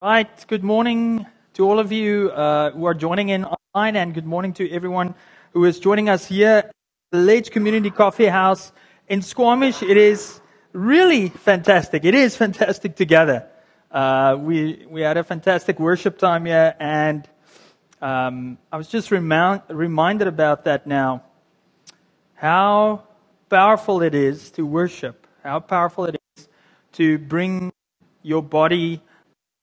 Right. Good morning to all of you uh, who are joining in online, and good morning to everyone who is joining us here at the Ledge Community Coffee House in Squamish. It is really fantastic. It is fantastic together. Uh, we we had a fantastic worship time here, and um, I was just remind, reminded about that now. How powerful it is to worship. How powerful it is to bring your body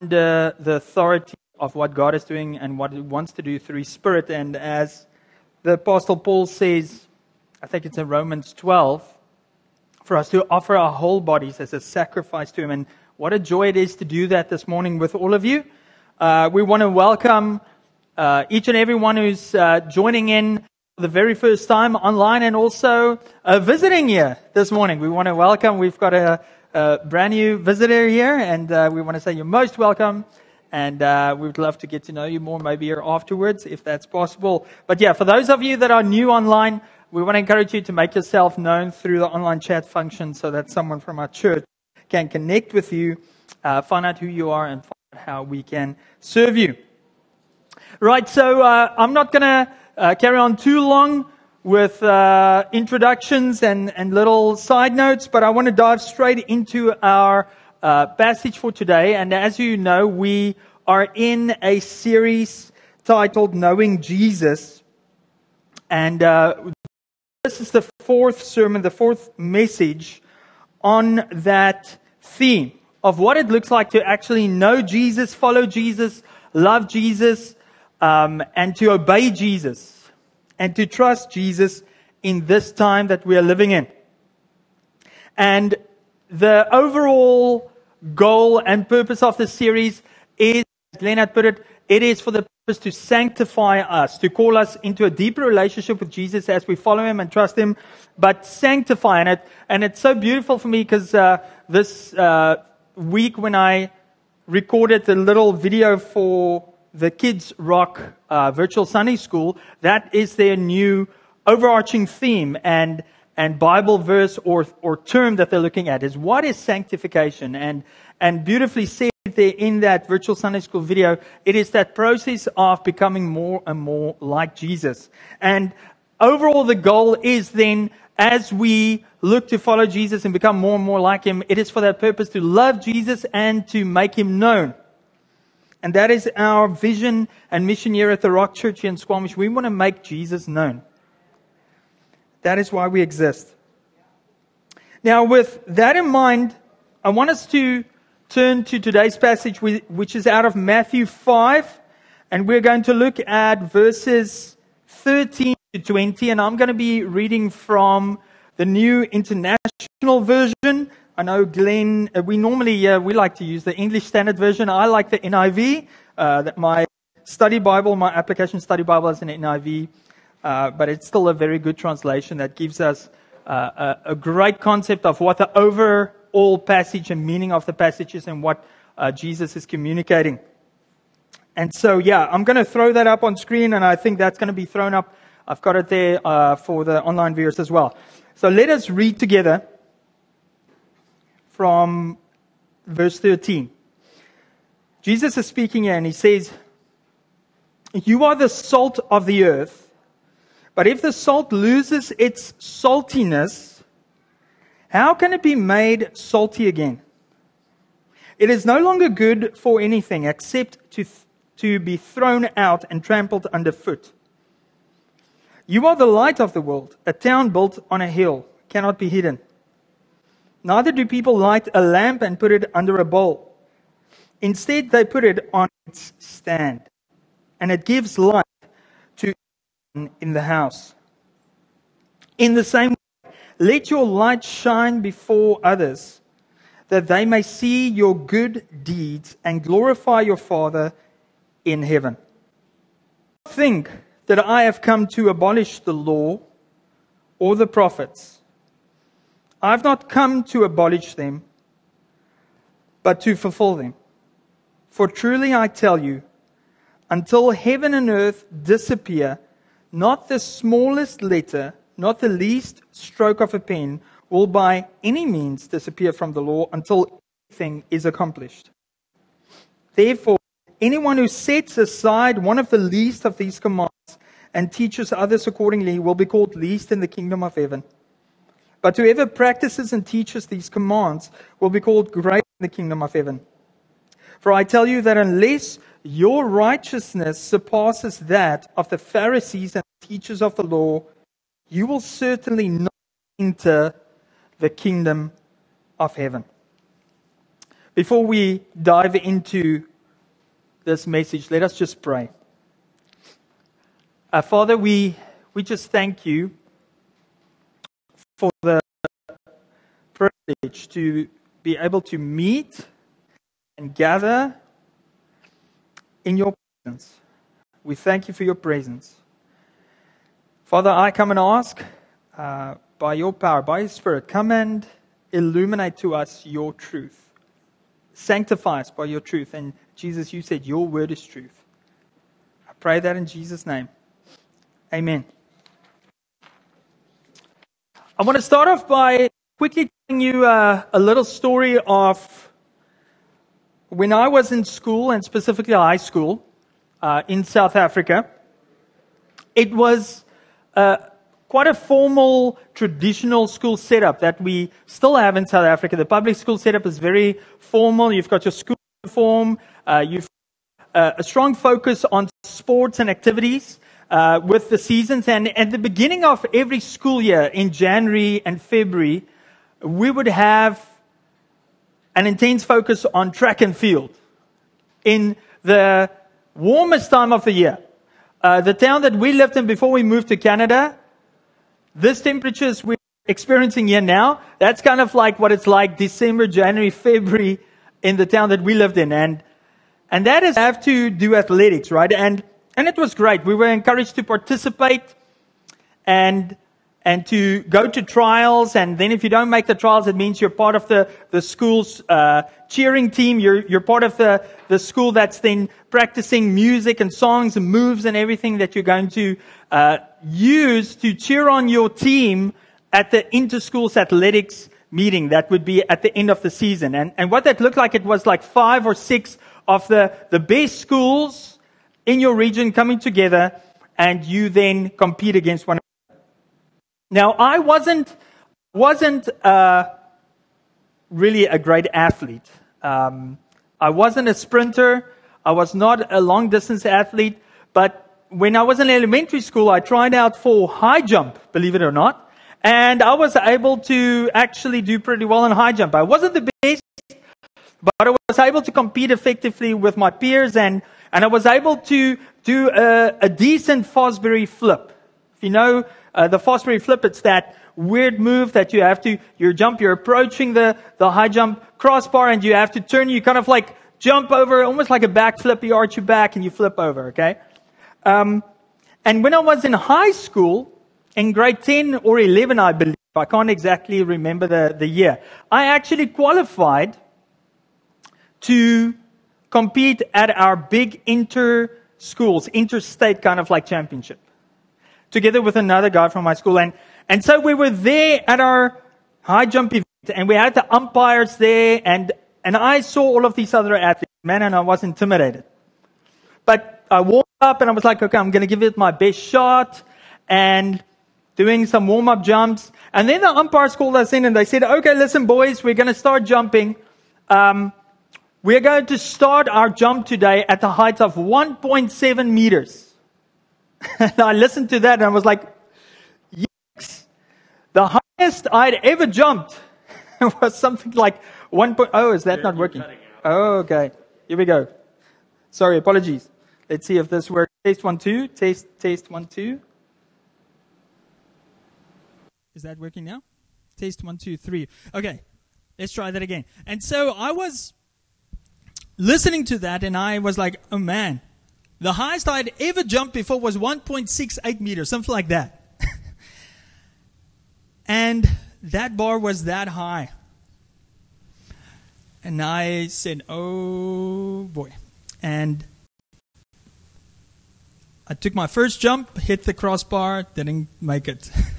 under the authority of what God is doing and what He wants to do through His Spirit. And as the Apostle Paul says, I think it's in Romans 12, for us to offer our whole bodies as a sacrifice to Him. And what a joy it is to do that this morning with all of you. Uh, we want to welcome uh, each and every one who's uh, joining in for the very first time online and also uh, visiting here this morning. We want to welcome, we've got a a brand new visitor here, and uh, we want to say you're most welcome. And uh, we would love to get to know you more, maybe here afterwards, if that's possible. But yeah, for those of you that are new online, we want to encourage you to make yourself known through the online chat function so that someone from our church can connect with you, uh, find out who you are, and find out how we can serve you. Right, so uh, I'm not going to uh, carry on too long with uh, introductions and, and little side notes, but I want to dive straight into our uh, passage for today. And as you know, we are in a series titled Knowing Jesus. And uh, this is the fourth sermon, the fourth message on that theme of what it looks like to actually know Jesus, follow Jesus, love Jesus, um, and to obey Jesus and to trust Jesus in this time that we are living in. And the overall goal and purpose of this series is, as Leonard put it, it is for the purpose to sanctify us, to call us into a deeper relationship with Jesus as we follow Him and trust Him, but sanctifying it. And it's so beautiful for me because uh, this uh, week when I recorded the little video for the Kids Rock uh, Virtual Sunday School, that is their new overarching theme and, and Bible verse or, or term that they're looking at is what is sanctification? And, and beautifully said there in that Virtual Sunday School video, it is that process of becoming more and more like Jesus. And overall, the goal is then as we look to follow Jesus and become more and more like Him, it is for that purpose to love Jesus and to make Him known. And that is our vision and mission here at the Rock Church in Squamish. We want to make Jesus known. That is why we exist. Now, with that in mind, I want us to turn to today's passage, which is out of Matthew 5. And we're going to look at verses 13 to 20. And I'm going to be reading from the New International Version. I know Glenn, uh, we normally, uh, we like to use the English Standard Version. I like the NIV. Uh, that my study Bible, my application study Bible is in NIV. Uh, but it's still a very good translation that gives us uh, a, a, great concept of what the overall passage and meaning of the passage is and what Jesus is communicating. And so, yeah, I'm going to throw that up on screen, and I think that's going to be thrown up. I've got it there for the online viewers as well. So let us read together from verse 13. Jesus is speaking here and he says, You are the salt of the earth, but if the salt loses its saltiness, how can it be made salty again? It is no longer good for anything except to, to be thrown out and trampled underfoot. You are the light of the world. A town built on a hill cannot be hidden. Neither do people light a lamp and put it under a bowl. Instead, they put it on its stand, and it gives light to everyone in the house. In the same way, let your light shine before others, that they may see your good deeds and glorify your Father in heaven. Think that I have come to abolish the law or the prophets. I've not come to abolish them, but to fulfill them. For truly I tell you, until heaven and earth disappear, not the smallest letter, not the least stroke of a pen, will by any means disappear from the law until everything is accomplished. Therefore, anyone who sets aside one of the least of these commands and teaches others accordingly will be called least in the kingdom of heaven. But whoever practices and teaches these commands will be called great in the kingdom of heaven. For I tell you that unless your righteousness surpasses that of the Pharisees and teachers of the law, you will certainly not enter the kingdom of heaven. Before we dive into this message, let us just pray. Uh, Father, we, we just thank you for the privilege to be able to meet and gather in your presence. We thank you for your presence. Father, I come and ask uh, by your power, by your Spirit, come and illuminate to us your truth. Sanctify us by your truth. And Jesus, you said your word is truth. I pray that in Jesus' name. Amen. I want to start off by quickly telling you uh, a little story of when I was in school, and specifically high school uh, in South Africa. It was uh, quite a formal, traditional school setup that we still have in South Africa. The public school setup is very formal. You've got your school uniform. Uh, you've uh, a strong focus on sports and activities uh, with the seasons. And at the beginning of every school year, in January and February, we would have an intense focus on track and field. In the warmest time of the year, uh, the town that we lived in before we moved to Canada, this temperatures we're experiencing here now, that's kind of like what it's like December, January, February in the town that we lived in. And, and that is have to do athletics, right? And, and it was great. We were encouraged to participate and, and to go to trials. And then if you don't make the trials, it means you're part of the, the school's, uh, cheering team. You're, you're part of the, the school that's then practicing music and songs and moves and everything that you're going to, uh, use to cheer on your team at the inter-schools athletics meeting that would be at the end of the season. And, and what that looked like, it was like five or six of the, the best schools in your region coming together and you then compete against one another. Now, I wasn't, wasn't, uh, really a great athlete. Um, I wasn't a sprinter. I was not a long distance athlete, but when I was in elementary school, I tried out for high jump, believe it or not. And I was able to actually do pretty well in high jump. I wasn't the best, but I was able to compete effectively with my peers and, and I was able to do a, a decent Fosbury flip. If you know uh, the Fosbury flip, it's that weird move that you have to, you jump, you're approaching the, the high jump crossbar and you have to turn, you kind of like jump over, almost like a backflip, you arch your back and you flip over, okay? Um, and when I was in high school, in grade 10 or 11, I believe, I can't exactly remember the, the year, I actually qualified to compete at our big inter schools, interstate kind of like championship, together with another guy from my school. And, and so we were there at our high jump event, and we had the umpires there, and, and I saw all of these other athletes, man, and I was intimidated. But I warmed up and I was like, okay, I'm going to give it my best shot and doing some warm up jumps. And then the umpires called us in and they said, okay, listen, boys, we're going to start jumping. Um, we're going to start our jump today at the height of 1.7 meters. and I listened to that and I was like, yes. The highest I'd ever jumped was something like 1. Oh, is that not working? Oh, okay. Here we go. Sorry, apologies. Let's see if this works. Taste one, two. Taste, taste one, two. Is that working now? Taste one, two, three. Okay, let's try that again. And so I was listening to that and I was like, oh man, the highest I'd ever jumped before was 1.68 meters, something like that. and that bar was that high. And I said, oh boy. And I took my first jump, hit the crossbar, didn't make it.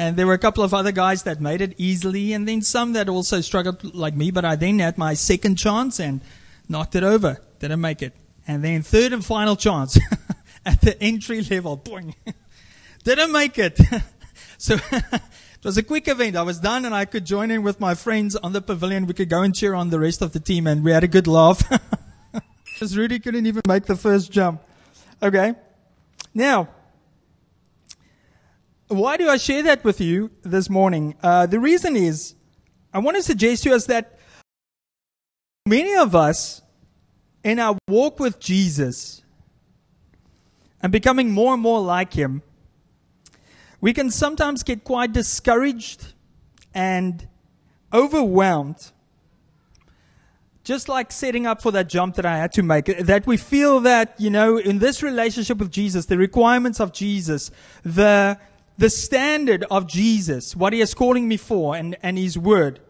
and there were a couple of other guys that made it easily, and then some that also struggled like me. But I then had my second chance, and knocked it over, didn't make it. And then third and final chance at the entry level, boing, didn't make it. so it was a quick event. I was done and I could join in with my friends on the pavilion. We could go and cheer on the rest of the team and we had a good laugh. Because Rudy couldn't even make the first jump. Okay. Now, why do I share that with you this morning? Uh, the reason is I want to suggest to us that many of us in our walk with Jesus and becoming more and more like Him, we can sometimes get quite discouraged and overwhelmed. Just like setting up for that jump that I had to make, that we feel that, you know, in this relationship with Jesus, the requirements of Jesus, the, the standard of Jesus, what He is calling me for and, and His Word,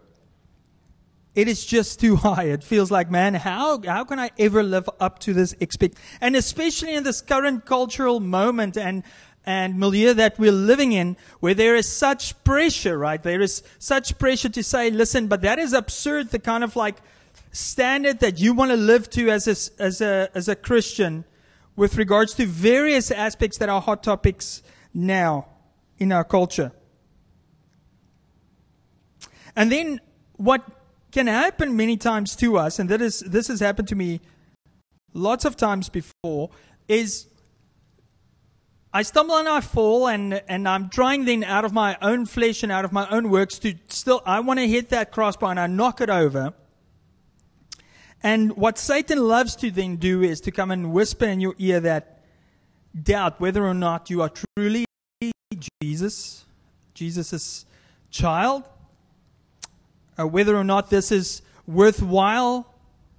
it is just too high. It feels like, man, how, how can I ever live up to this expect? And especially in this current cultural moment and, and milieu that we're living in, where there is such pressure, right? There is such pressure to say, listen, but that is absurd, the kind of like standard that you want to live to as a, as a, as a Christian with regards to various aspects that are hot topics now in our culture. And then what can happen many times to us, and that is, this has happened to me lots of times before, is I stumble and I fall, and, and I'm trying then out of my own flesh and out of my own works to still, I want to hit that crossbar and I knock it over. And what Satan loves to then do is to come and whisper in your ear that doubt whether or not you are truly Jesus, Jesus' child, uh, whether or not this is worthwhile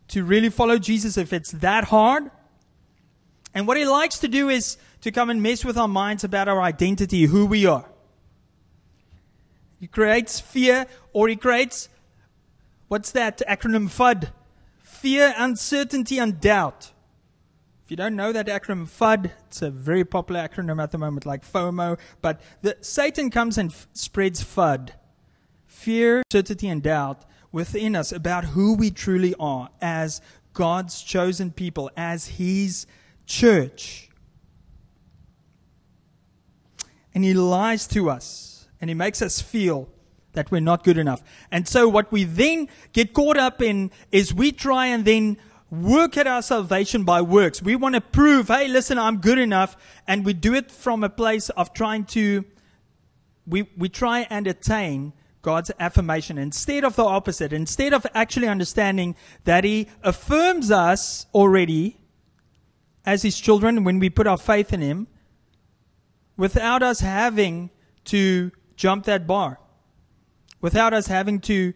to really follow Jesus, if it's that hard. And what he likes to do is to come and mess with our minds about our identity, who we are. He creates fear, or he creates, what's that acronym FUD? Fear, uncertainty, and doubt. You don't know that acronym FUD, it's a very popular acronym at the moment, like FOMO. But the, Satan comes and f- spreads FUD fear, uncertainty, and doubt within us about who we truly are as God's chosen people, as His church. And He lies to us and He makes us feel that we're not good enough. And so, what we then get caught up in is we try and then work at our salvation by works. We want to prove, hey, listen, I'm good enough. And we do it from a place of trying to, we, we try and attain God's affirmation instead of the opposite, instead of actually understanding that He affirms us already as His children when we put our faith in Him without us having to jump that bar, without us having to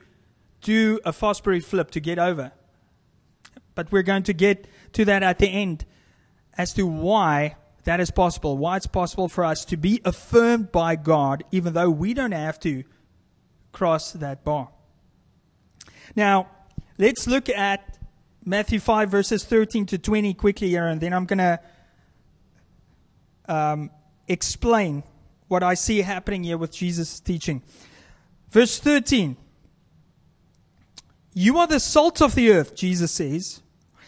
do a Fosbury flip to get over. But we're going to get to that at the end as to why that is possible, why it's possible for us to be affirmed by God, even though we don't have to cross that bar. Now, let's look at Matthew 5, verses 13 to 20 quickly here, and then I'm going to um, explain what I see happening here with Jesus' teaching. Verse 13 You are the salt of the earth, Jesus says.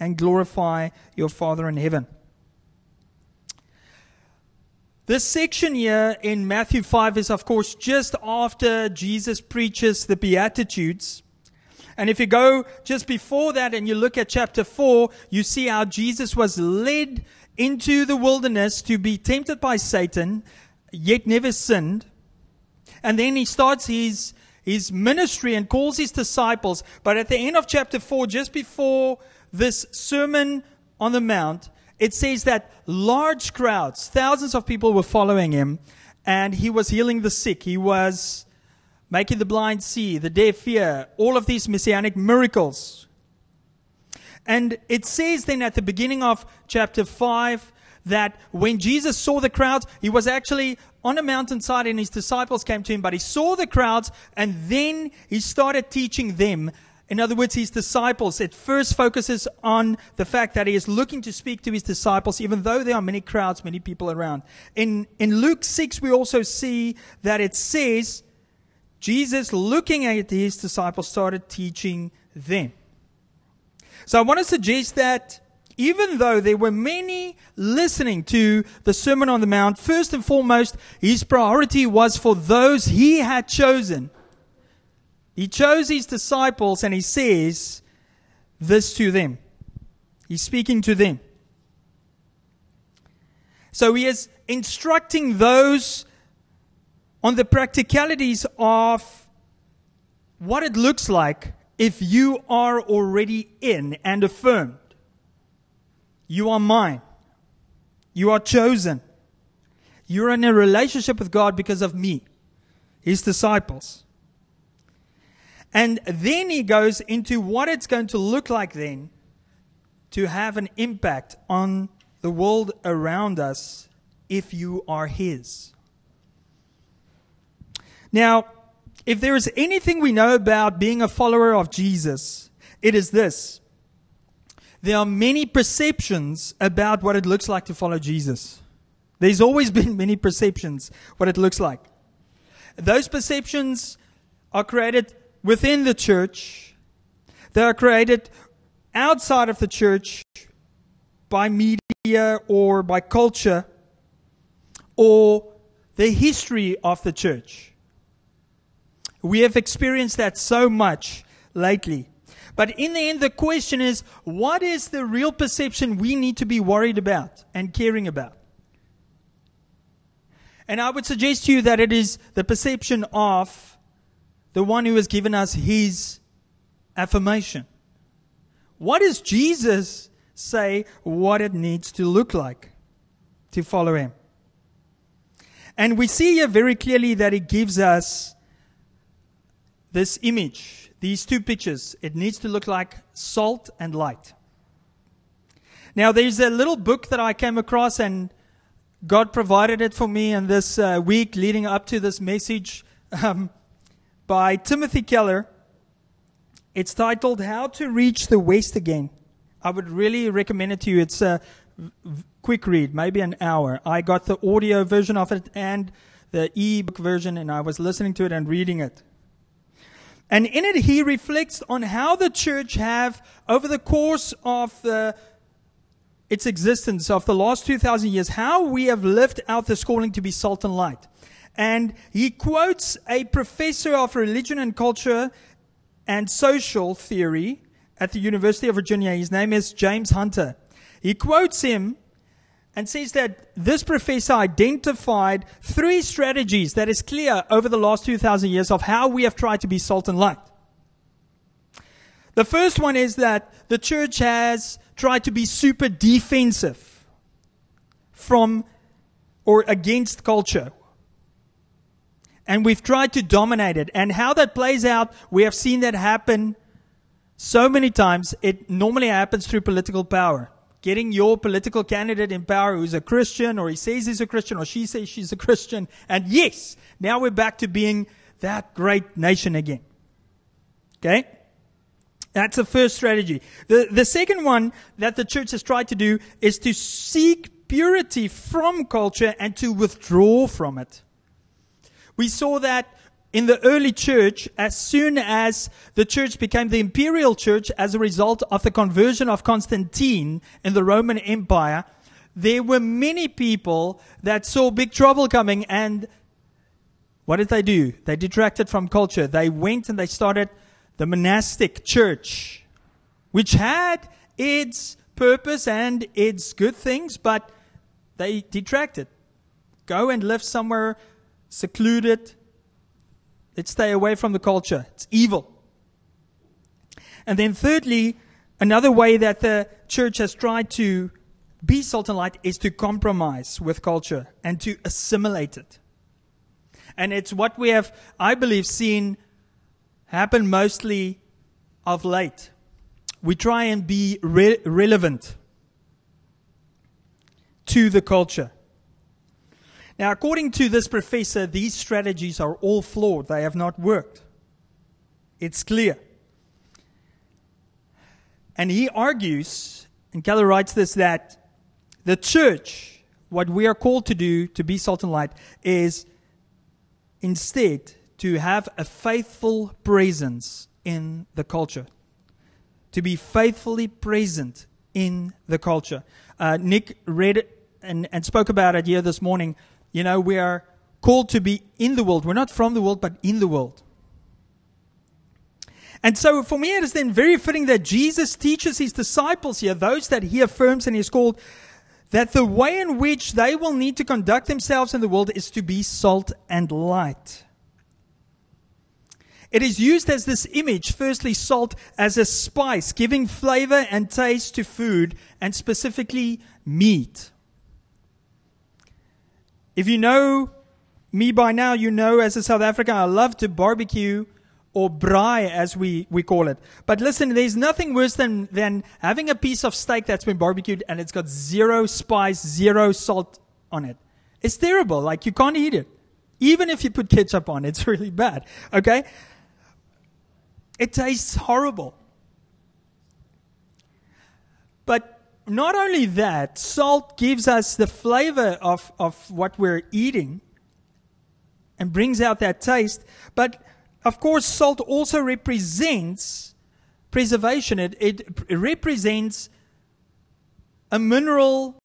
and glorify your Father in heaven. This section here in Matthew 5 is, of course, just after Jesus preaches the Beatitudes. And if you go just before that and you look at chapter 4, you see how Jesus was led into the wilderness to be tempted by Satan, yet never sinned. And then he starts his, his ministry and calls his disciples. But at the end of chapter 4, just before this Sermon on the Mount, it says that large crowds, thousands of people were following him, and he was healing the sick. He was making the blind see, the deaf hear, all of these messianic miracles. And it says then at the beginning of chapter 5 that when Jesus saw the crowds, he was actually on a mountainside and his disciples came to him, but he saw the crowds and then he started teaching them. In other words, his disciples. It first focuses on the fact that he is looking to speak to his disciples, even though there are many crowds, many people around. In, in Luke 6, we also see that it says, Jesus, looking at his disciples, started teaching them. So I want to suggest that even though there were many listening to the Sermon on the Mount, first and foremost, his priority was for those he had chosen. He chose his disciples and he says this to them. He's speaking to them. So he is instructing those on the practicalities of what it looks like if you are already in and affirmed. You are mine. You are chosen. You're in a relationship with God because of me, his disciples. And then he goes into what it's going to look like then to have an impact on the world around us if you are his. Now, if there is anything we know about being a follower of Jesus, it is this. There are many perceptions about what it looks like to follow Jesus. There's always been many perceptions what it looks like. Those perceptions are created within the church. They are created outside of the church by media or by culture or the history of the church. We have experienced that so much lately. But in the end, the question is what is the real perception we need to be worried about and caring about? And I would suggest to you that it is the perception of the one who has given us his affirmation. What does Jesus say what it needs to look like to follow him? And we see here very clearly that he gives us this image, these two pictures, it needs to look like salt and light. Now, there's a little book that I came across, and God provided it for me in this uh, week leading up to this message um, by Timothy Keller. It's titled How to Reach the West Again. I would really recommend it to you. It's a quick read, maybe an hour. I got the audio version of it and the e-book version, and I was listening to it and reading it. And in it, he reflects on how the church have, over the course of the, its existence of the last 2,000 years, how we have lived out this calling to be salt and light. And he quotes a professor of religion and culture and social theory at the University of Virginia. His name is James Hunter. He quotes him and says that this professor identified three strategies that is clear over the last 2,000 years of how we have tried to be salt and light. The first one is that the church has tried to be super defensive from or against culture. And we've tried to dominate it. And how that plays out, we have seen that happen so many times. It normally happens through political power getting your political candidate in power who's a Christian or he says he's a Christian or she says she's a Christian. And yes, now we're back to being that great nation again. Okay? That's the first strategy. The, the second one that the church has tried to do is to seek purity from culture and to withdraw from it. We saw that in the early church, as soon as the church became the imperial church as a result of the conversion of Constantine in the Roman Empire, there were many people that saw big trouble coming and what did they do? They detracted from culture. They went and they started the monastic church, which had its purpose and its good things, but they detracted. Go and live somewhere secluded, Let's stay away from the culture. It's evil. And then thirdly, another way that the church has tried to be salt and light is to compromise with culture and to assimilate it. And it's what we have, I believe, seen happen mostly of late. we try and be re- relevant to the culture. Now, according to this professor, these strategies are all flawed. They have not worked. It's clear. And he argues, and Keller writes this, that the church, what we are called to do to be salt and light, is instead to have a faithful presence in the culture. To be faithfully present in the culture. Uh, Nick read and, and spoke about it here this morning. You know, we are called to be in the world. We're not from the world, but in the world. And so for me, it is then very fitting that Jesus teaches his disciples here, those that he affirms and has called, that the way in which they will need to conduct themselves in the world is to be salt and light. It is used as this image, firstly, salt as a spice, giving flavor and taste to food, and specifically meat. If you know me by now, you know as a South African, I love to barbecue or braai, as we, we call it. But listen, there's nothing worse than, than having a piece of steak that's been barbecued and it's got zero spice, zero salt on it. It's terrible. Like, you can't eat it. Even if you put ketchup on, it, it's really bad. Okay? It tastes horrible. But not only that, salt gives us the flavor of, of what we're eating and brings out that taste, but of course, salt also represents preservation. It, it represents a mineral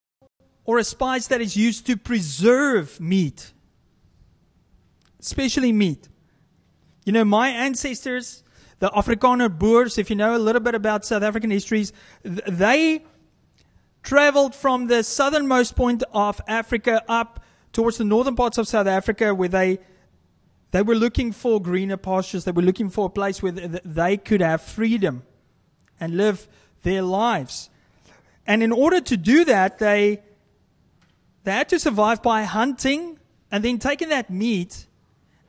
or a spice that is used to preserve meat, especially meat. You know, my ancestors, the Afrikaner Boers, if you know a little bit about South African histories, they traveled from the southernmost point of Africa up towards the northern parts of South Africa where they they were looking for greener pastures. They were looking for a place where they could have freedom and live their lives. And in order to do that, they, they had to survive by hunting and then taking that meat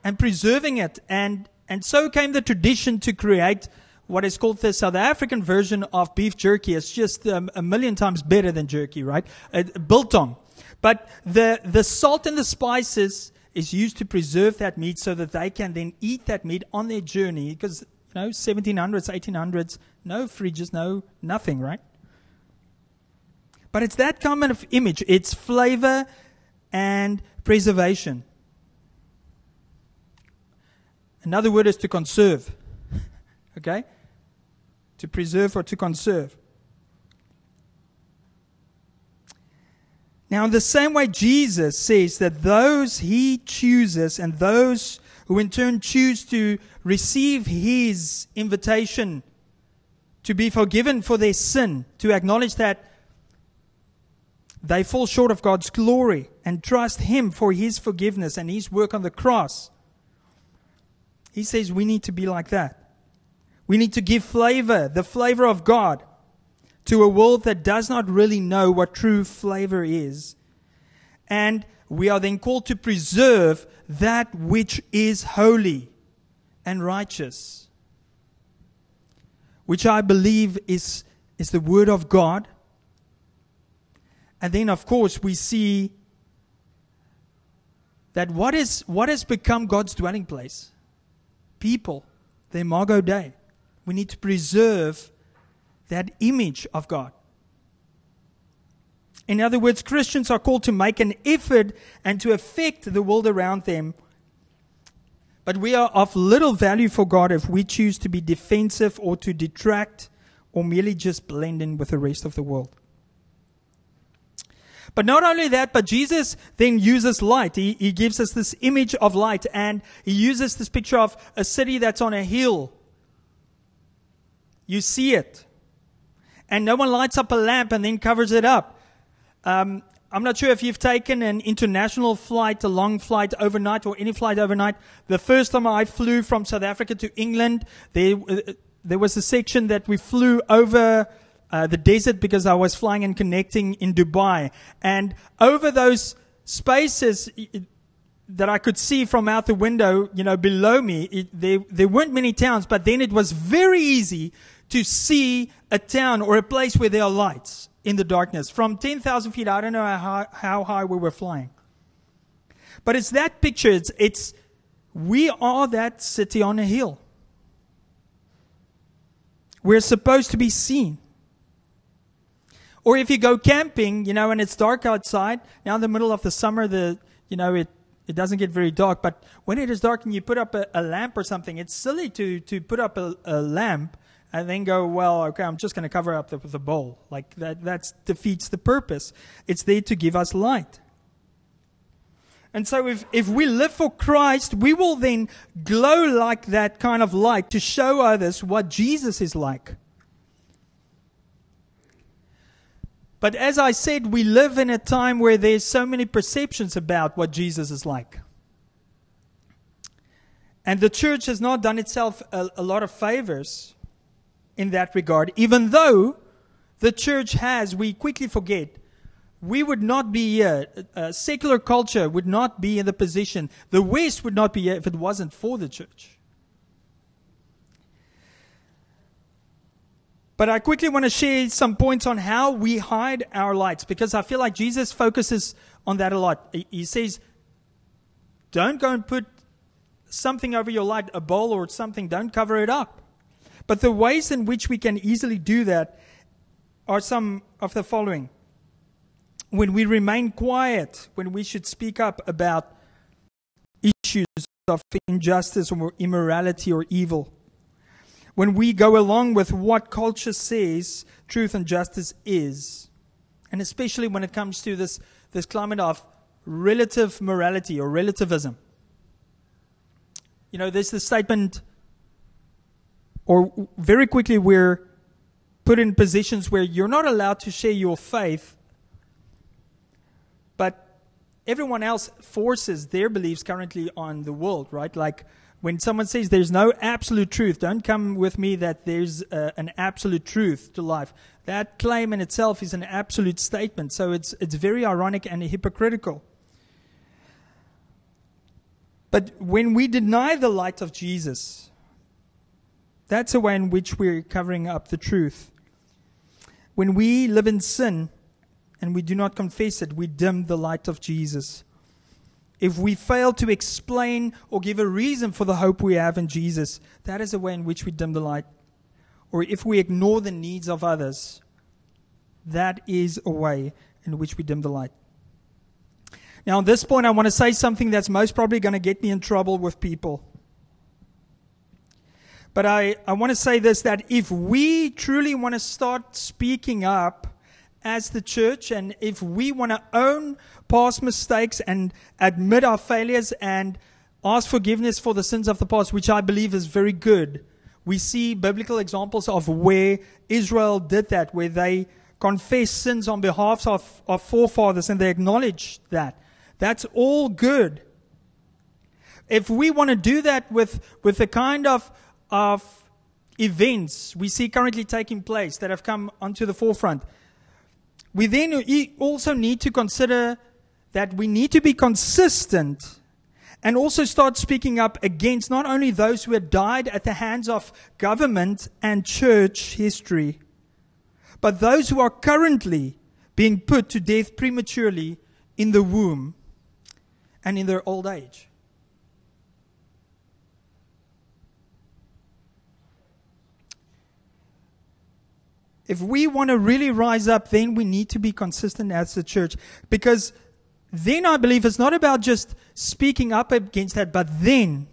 and preserving it. And, and so came the tradition to create what is called the South African version of beef jerky. It's just um, a million times better than jerky, right? Uh, biltong. But the, the salt and the spices is used to preserve that meat so that they can then eat that meat on their journey because you know 1700s 1800s no fridges no nothing right but it's that kind of image it's flavor and preservation another word is to conserve okay to preserve or to conserve Now, in the same way, Jesus says that those he chooses and those who in turn choose to receive his invitation to be forgiven for their sin, to acknowledge that they fall short of God's glory and trust him for his forgiveness and his work on the cross. He says we need to be like that. We need to give flavor, the flavor of God to a world that does not really know what true flavor is. And we are then called to preserve that which is holy and righteous, which I believe is, is the Word of God. And then, of course, we see that what, is, what has become God's dwelling place? People, the Imago Dei. We need to preserve that image of God. In other words, Christians are called to make an effort and to affect the world around them. But we are of little value for God if we choose to be defensive or to detract or merely just blend in with the rest of the world. But not only that, but Jesus then uses light. He, he gives us this image of light and he uses this picture of a city that's on a hill. You see it and no one lights up a lamp and then covers it up. Um, I'm not sure if you've taken an international flight, a long flight overnight, or any flight overnight. The first time I flew from South Africa to England, there, uh, there was a section that we flew over uh, the desert because I was flying and connecting in Dubai. And over those spaces that I could see from out the window, you know, below me, it, there, there weren't many towns, but then it was very easy to see a town or a place where there are lights in the darkness. From 10,000 feet, I don't know how, how high we were flying. But it's that picture. It's, it's, we are that city on a hill. We're supposed to be seen. Or if you go camping, you know, and it's dark outside, now in the middle of the summer, the, you know, it, it doesn't get very dark. But when it is dark and you put up a, a lamp or something, it's silly to, to put up a, a lamp and then go, well, okay, I'm just going to cover up the, the bowl. Like that, that defeats the purpose. It's there to give us light. And so if, if we live for Christ, we will then glow like that kind of light to show others what Jesus is like. But as I said, we live in a time where there's so many perceptions about what Jesus is like. And the church has not done itself a, a lot of favors in that regard, even though the church has, we quickly forget, we would not be here. Uh, secular culture would not be in the position. The West would not be here if it wasn't for the church. But I quickly want to share some points on how we hide our lights because I feel like Jesus focuses on that a lot. He says, don't go and put something over your light, a bowl or something, don't cover it up. But the ways in which we can easily do that are some of the following. When we remain quiet, when we should speak up about issues of injustice or immorality or evil when we go along with what culture says truth and justice is. And especially when it comes to this, this climate of relative morality or relativism. You know, there's this statement, or very quickly we're put in positions where you're not allowed to share your faith, but everyone else forces their beliefs currently on the world, right? Like, when someone says there's no absolute truth, don't come with me that there's uh, an absolute truth to life. That claim in itself is an absolute statement. So it's, it's very ironic and hypocritical. But when we deny the light of Jesus, that's a way in which we're covering up the truth. When we live in sin and we do not confess it, we dim the light of Jesus if we fail to explain or give a reason for the hope we have in Jesus, that is a way in which we dim the light. Or if we ignore the needs of others, that is a way in which we dim the light. Now, at this point, I want to say something that's most probably going to get me in trouble with people. But I, I want to say this that if we truly want to start speaking up as the church, and if we want to own past mistakes and admit our failures and ask forgiveness for the sins of the past, which I believe is very good, we see biblical examples of where Israel did that, where they confessed sins on behalf of, of forefathers and they acknowledged that. That's all good. If we want to do that with, with the kind of, of events we see currently taking place that have come onto the forefront, we then also need to consider that we need to be consistent and also start speaking up against not only those who had died at the hands of government and church history, but those who are currently being put to death prematurely in the womb and in their old age. If we want to really rise up, then we need to be consistent as a church. Because then I believe it's not about just speaking up against that, but then,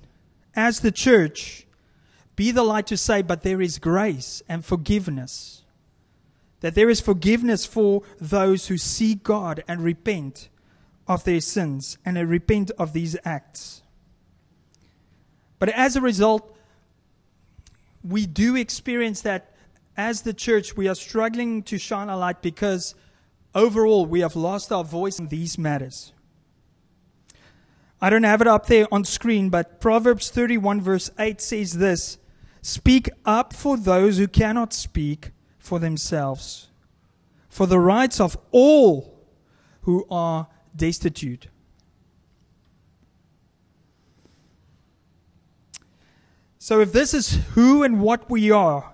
as the church, be the light to say, but there is grace and forgiveness. That there is forgiveness for those who seek God and repent of their sins and repent of these acts. But as a result, we do experience that as the church, we are struggling to shine a light because overall we have lost our voice in these matters. I don't have it up there on screen, but Proverbs 31, verse 8 says this Speak up for those who cannot speak for themselves, for the rights of all who are destitute. So, if this is who and what we are,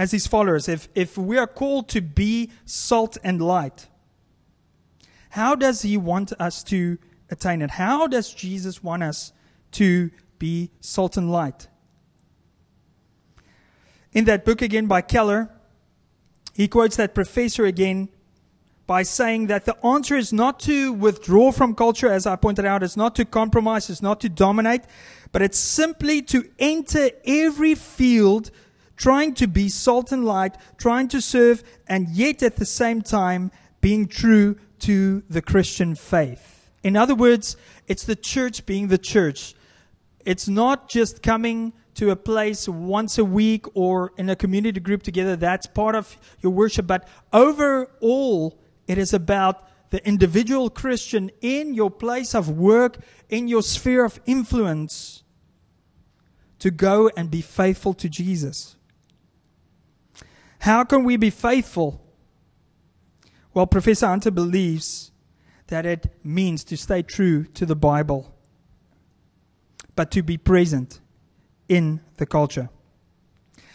as his followers, if, if we are called to be salt and light, how does he want us to attain it? How does Jesus want us to be salt and light? In that book again by Keller, he quotes that professor again by saying that the answer is not to withdraw from culture, as I pointed out, it's not to compromise, it's not to dominate, but it's simply to enter every field trying to be salt and light, trying to serve, and yet at the same time being true to the Christian faith. In other words, it's the church being the church. It's not just coming to a place once a week or in a community group together. That's part of your worship. But overall, it is about the individual Christian in your place of work, in your sphere of influence, to go and be faithful to Jesus. How can we be faithful? Well, Professor Hunter believes that it means to stay true to the Bible, but to be present in the culture.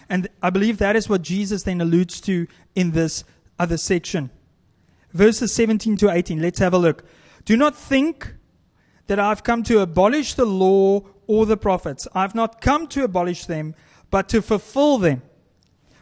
And I believe that is what Jesus then alludes to in this other section. Verses 17 to 18. Let's have a look. Do not think that I've come to abolish the law or the prophets. I've not come to abolish them, but to fulfill them.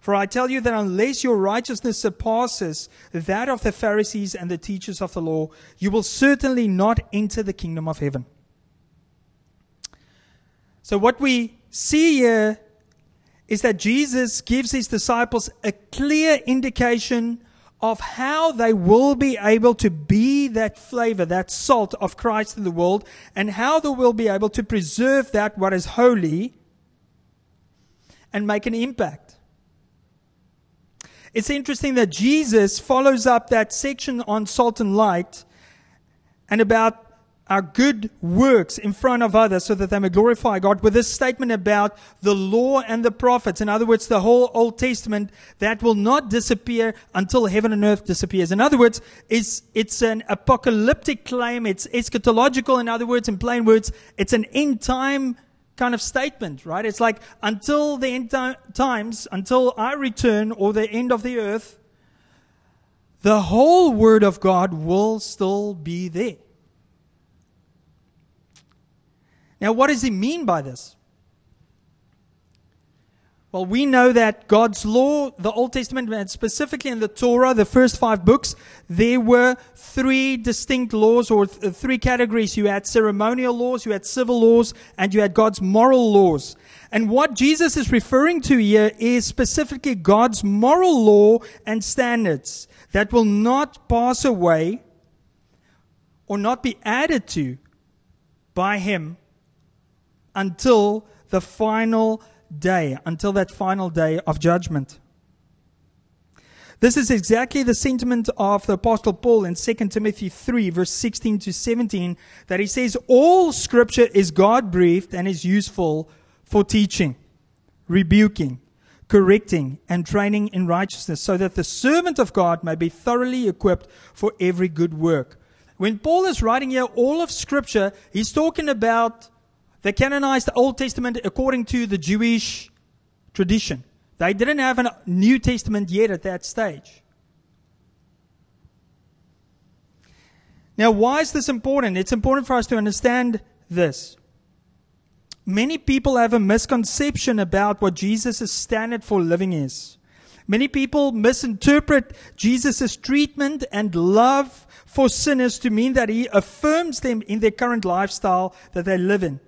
For I tell you that unless your righteousness surpasses that of the Pharisees and the teachers of the law, you will certainly not enter the kingdom of heaven. So, what we see here is that Jesus gives his disciples a clear indication of how they will be able to be that flavor, that salt of Christ in the world, and how they will be able to preserve that what is holy and make an impact. It's interesting that Jesus follows up that section on salt and light and about our good works in front of others so that they may glorify God with this statement about the law and the prophets. In other words, the whole Old Testament that will not disappear until heaven and earth disappears. In other words, it's, it's an apocalyptic claim. It's eschatological. In other words, in plain words, it's an end time kind of statement, right? It's like until the end times, until I return or the end of the earth, the whole word of God will still be there. Now, what does he mean by this? Well, we know that God's law, the Old Testament, and specifically in the Torah, the first five books, there were three distinct laws or th- uh, three categories. You had ceremonial laws, you had civil laws, and you had God's moral laws. And what Jesus is referring to here is specifically God's moral law and standards that will not pass away or not be added to by Him until the final day, until that final day of judgment. This is exactly the sentiment of the Apostle Paul in 2 Timothy 3, verse 16 to 17, that he says, All scripture is God breathed and is useful for teaching, rebuking, correcting, and training in righteousness, so that the servant of God may be thoroughly equipped for every good work. When Paul is writing here all of scripture, he's talking about they canonized the Old Testament according to the Jewish tradition. They didn't have a New Testament yet at that stage. Now, why is this important? It's important for us to understand this. Many people have a misconception about what Jesus' standard for living is. Many people misinterpret Jesus' treatment and love for sinners to mean that he affirms them in their current lifestyle that they live in.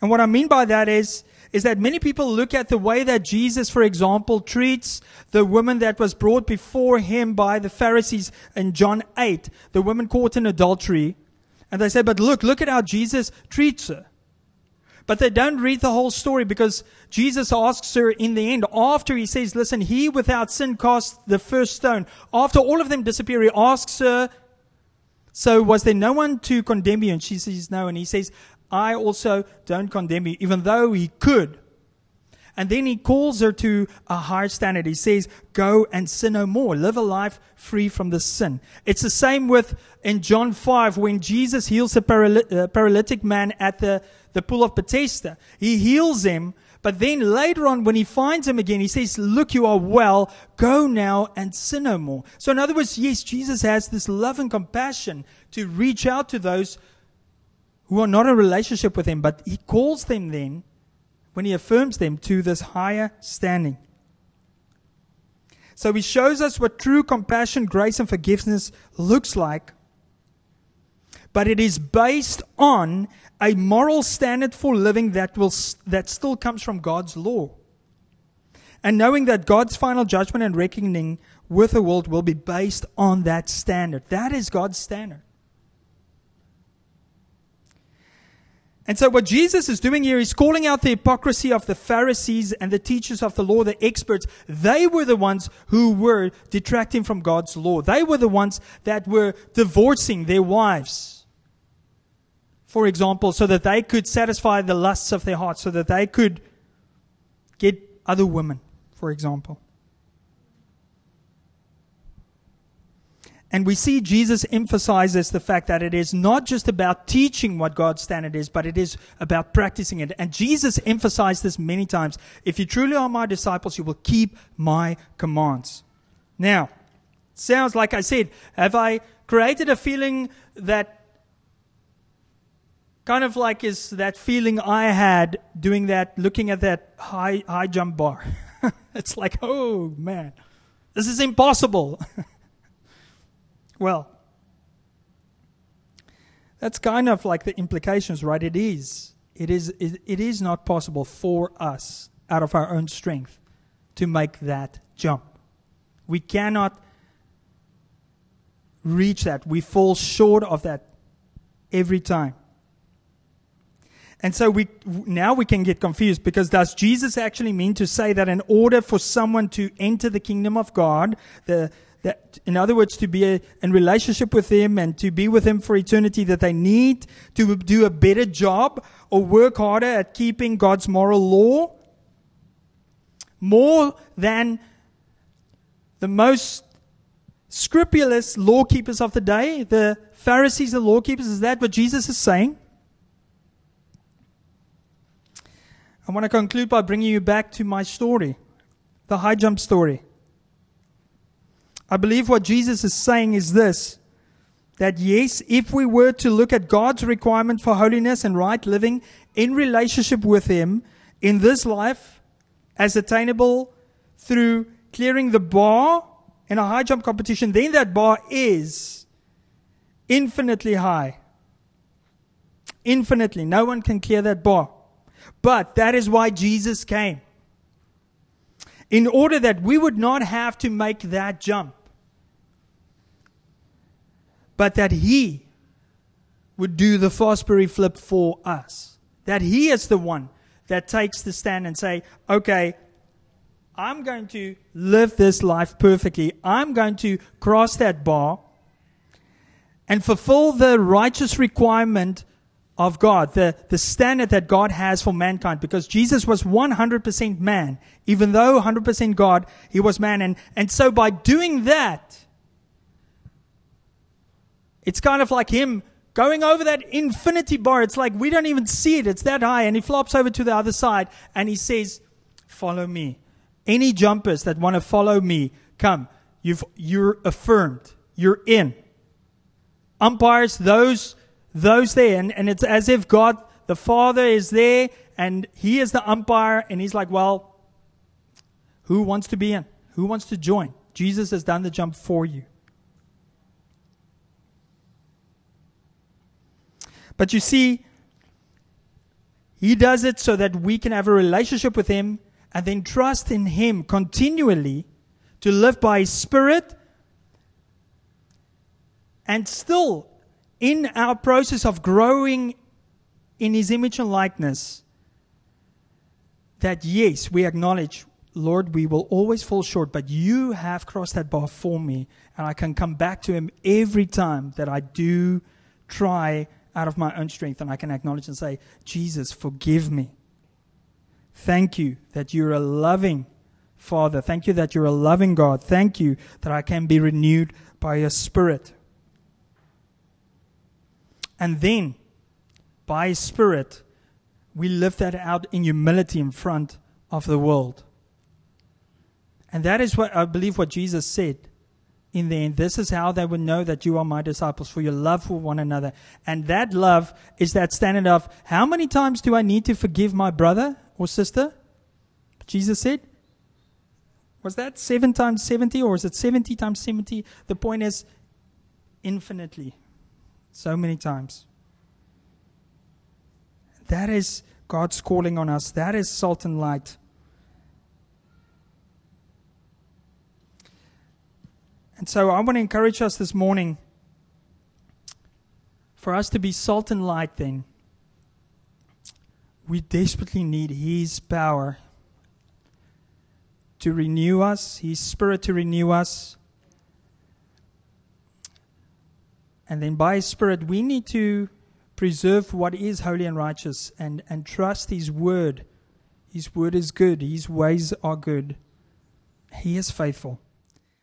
And what I mean by that is, is that many people look at the way that Jesus, for example, treats the woman that was brought before him by the Pharisees in John 8, the woman caught in adultery. And they say, but look, look at how Jesus treats her. But they don't read the whole story because Jesus asks her in the end, after he says, Listen, he without sin cast the first stone. After all of them disappear, he asks her, So was there no one to condemn you? And she says, No. And he says, I also don't condemn you, even though he could. And then he calls her to a higher standard. He says, Go and sin no more. Live a life free from the sin. It's the same with in John 5 when Jesus heals a uh, paralytic man at the, the pool of Bethesda. He heals him, but then later on, when he finds him again, he says, Look, you are well. Go now and sin no more. So, in other words, yes, Jesus has this love and compassion to reach out to those who are not in relationship with him, but he calls them then when he affirms them to this higher standing. So he shows us what true compassion, grace, and forgiveness looks like. But it is based on a moral standard for living that, will, that still comes from God's law. And knowing that God's final judgment and reckoning with the world will be based on that standard. That is God's standard. And so, what Jesus is doing here is calling out the hypocrisy of the Pharisees and the teachers of the law, the experts. They were the ones who were detracting from God's law. They were the ones that were divorcing their wives, for example, so that they could satisfy the lusts of their hearts, so that they could get other women, for example. And we see Jesus emphasizes the fact that it is not just about teaching what God's standard is, but it is about practicing it. And Jesus emphasized this many times. If you truly are my disciples, you will keep my commands. Now, sounds like I said, have I created a feeling that kind of like is that feeling I had doing that, looking at that high, high jump bar? it's like, oh man, this is impossible. Well, that's kind of like the implications, right? It is. It is, it is not possible for us, out of our own strength, to make that jump. We cannot reach that. We fall short of that every time. And so we now we can get confused because does Jesus actually mean to say that in order for someone to enter the kingdom of God, the that, in other words, to be a, in relationship with Him and to be with Him for eternity, that they need to do a better job or work harder at keeping God's moral law more than the most scrupulous law keepers of the day, the Pharisees, the law keepers. Is that what Jesus is saying? I want to conclude by bringing you back to my story, the high jump story. I believe what Jesus is saying is this that yes, if we were to look at God's requirement for holiness and right living in relationship with Him in this life as attainable through clearing the bar in a high jump competition, then that bar is infinitely high. Infinitely. No one can clear that bar. But that is why Jesus came. In order that we would not have to make that jump but that He would do the Fosbury flip for us. That He is the one that takes the stand and say, okay, I'm going to live this life perfectly. I'm going to cross that bar and fulfill the righteous requirement of God, the, the standard that God has for mankind, because Jesus was 100% man. Even though 100% God, he was man. And, and so by doing that, it's kind of like him going over that infinity bar. It's like we don't even see it. It's that high. And he flops over to the other side and he says, Follow me. Any jumpers that want to follow me, come. You've, you're affirmed. You're in. Umpires, those, those there. And, and it's as if God, the Father, is there and he is the umpire. And he's like, Well, who wants to be in? Who wants to join? Jesus has done the jump for you. But you see, He does it so that we can have a relationship with Him and then trust in Him continually to live by His Spirit and still in our process of growing in His image and likeness that yes, we acknowledge, Lord, we will always fall short, but you have crossed that bar for me, and I can come back to Him every time that I do try out of my own strength, and I can acknowledge and say, Jesus, forgive me. Thank you that you're a loving Father. Thank you that you're a loving God. Thank you that I can be renewed by your Spirit. And then, by Spirit, we live that out in humility in front of the world. And that is what I believe what Jesus said in the end. This is how they would know that you are my disciples for your love for one another. And that love is that standard of how many times do I need to forgive my brother or sister? Jesus said. Was that seven times 70 or is it 70 times 70? The point is infinitely. So many times. That is God's calling on us. That is salt and light. And so I want to encourage us this morning for us to be salt and light then. We desperately need His power to renew us, His Spirit to renew us. And then by His Spirit, we need to preserve what is holy and righteous and, and trust His Word. His Word is good, His ways are good. He is faithful.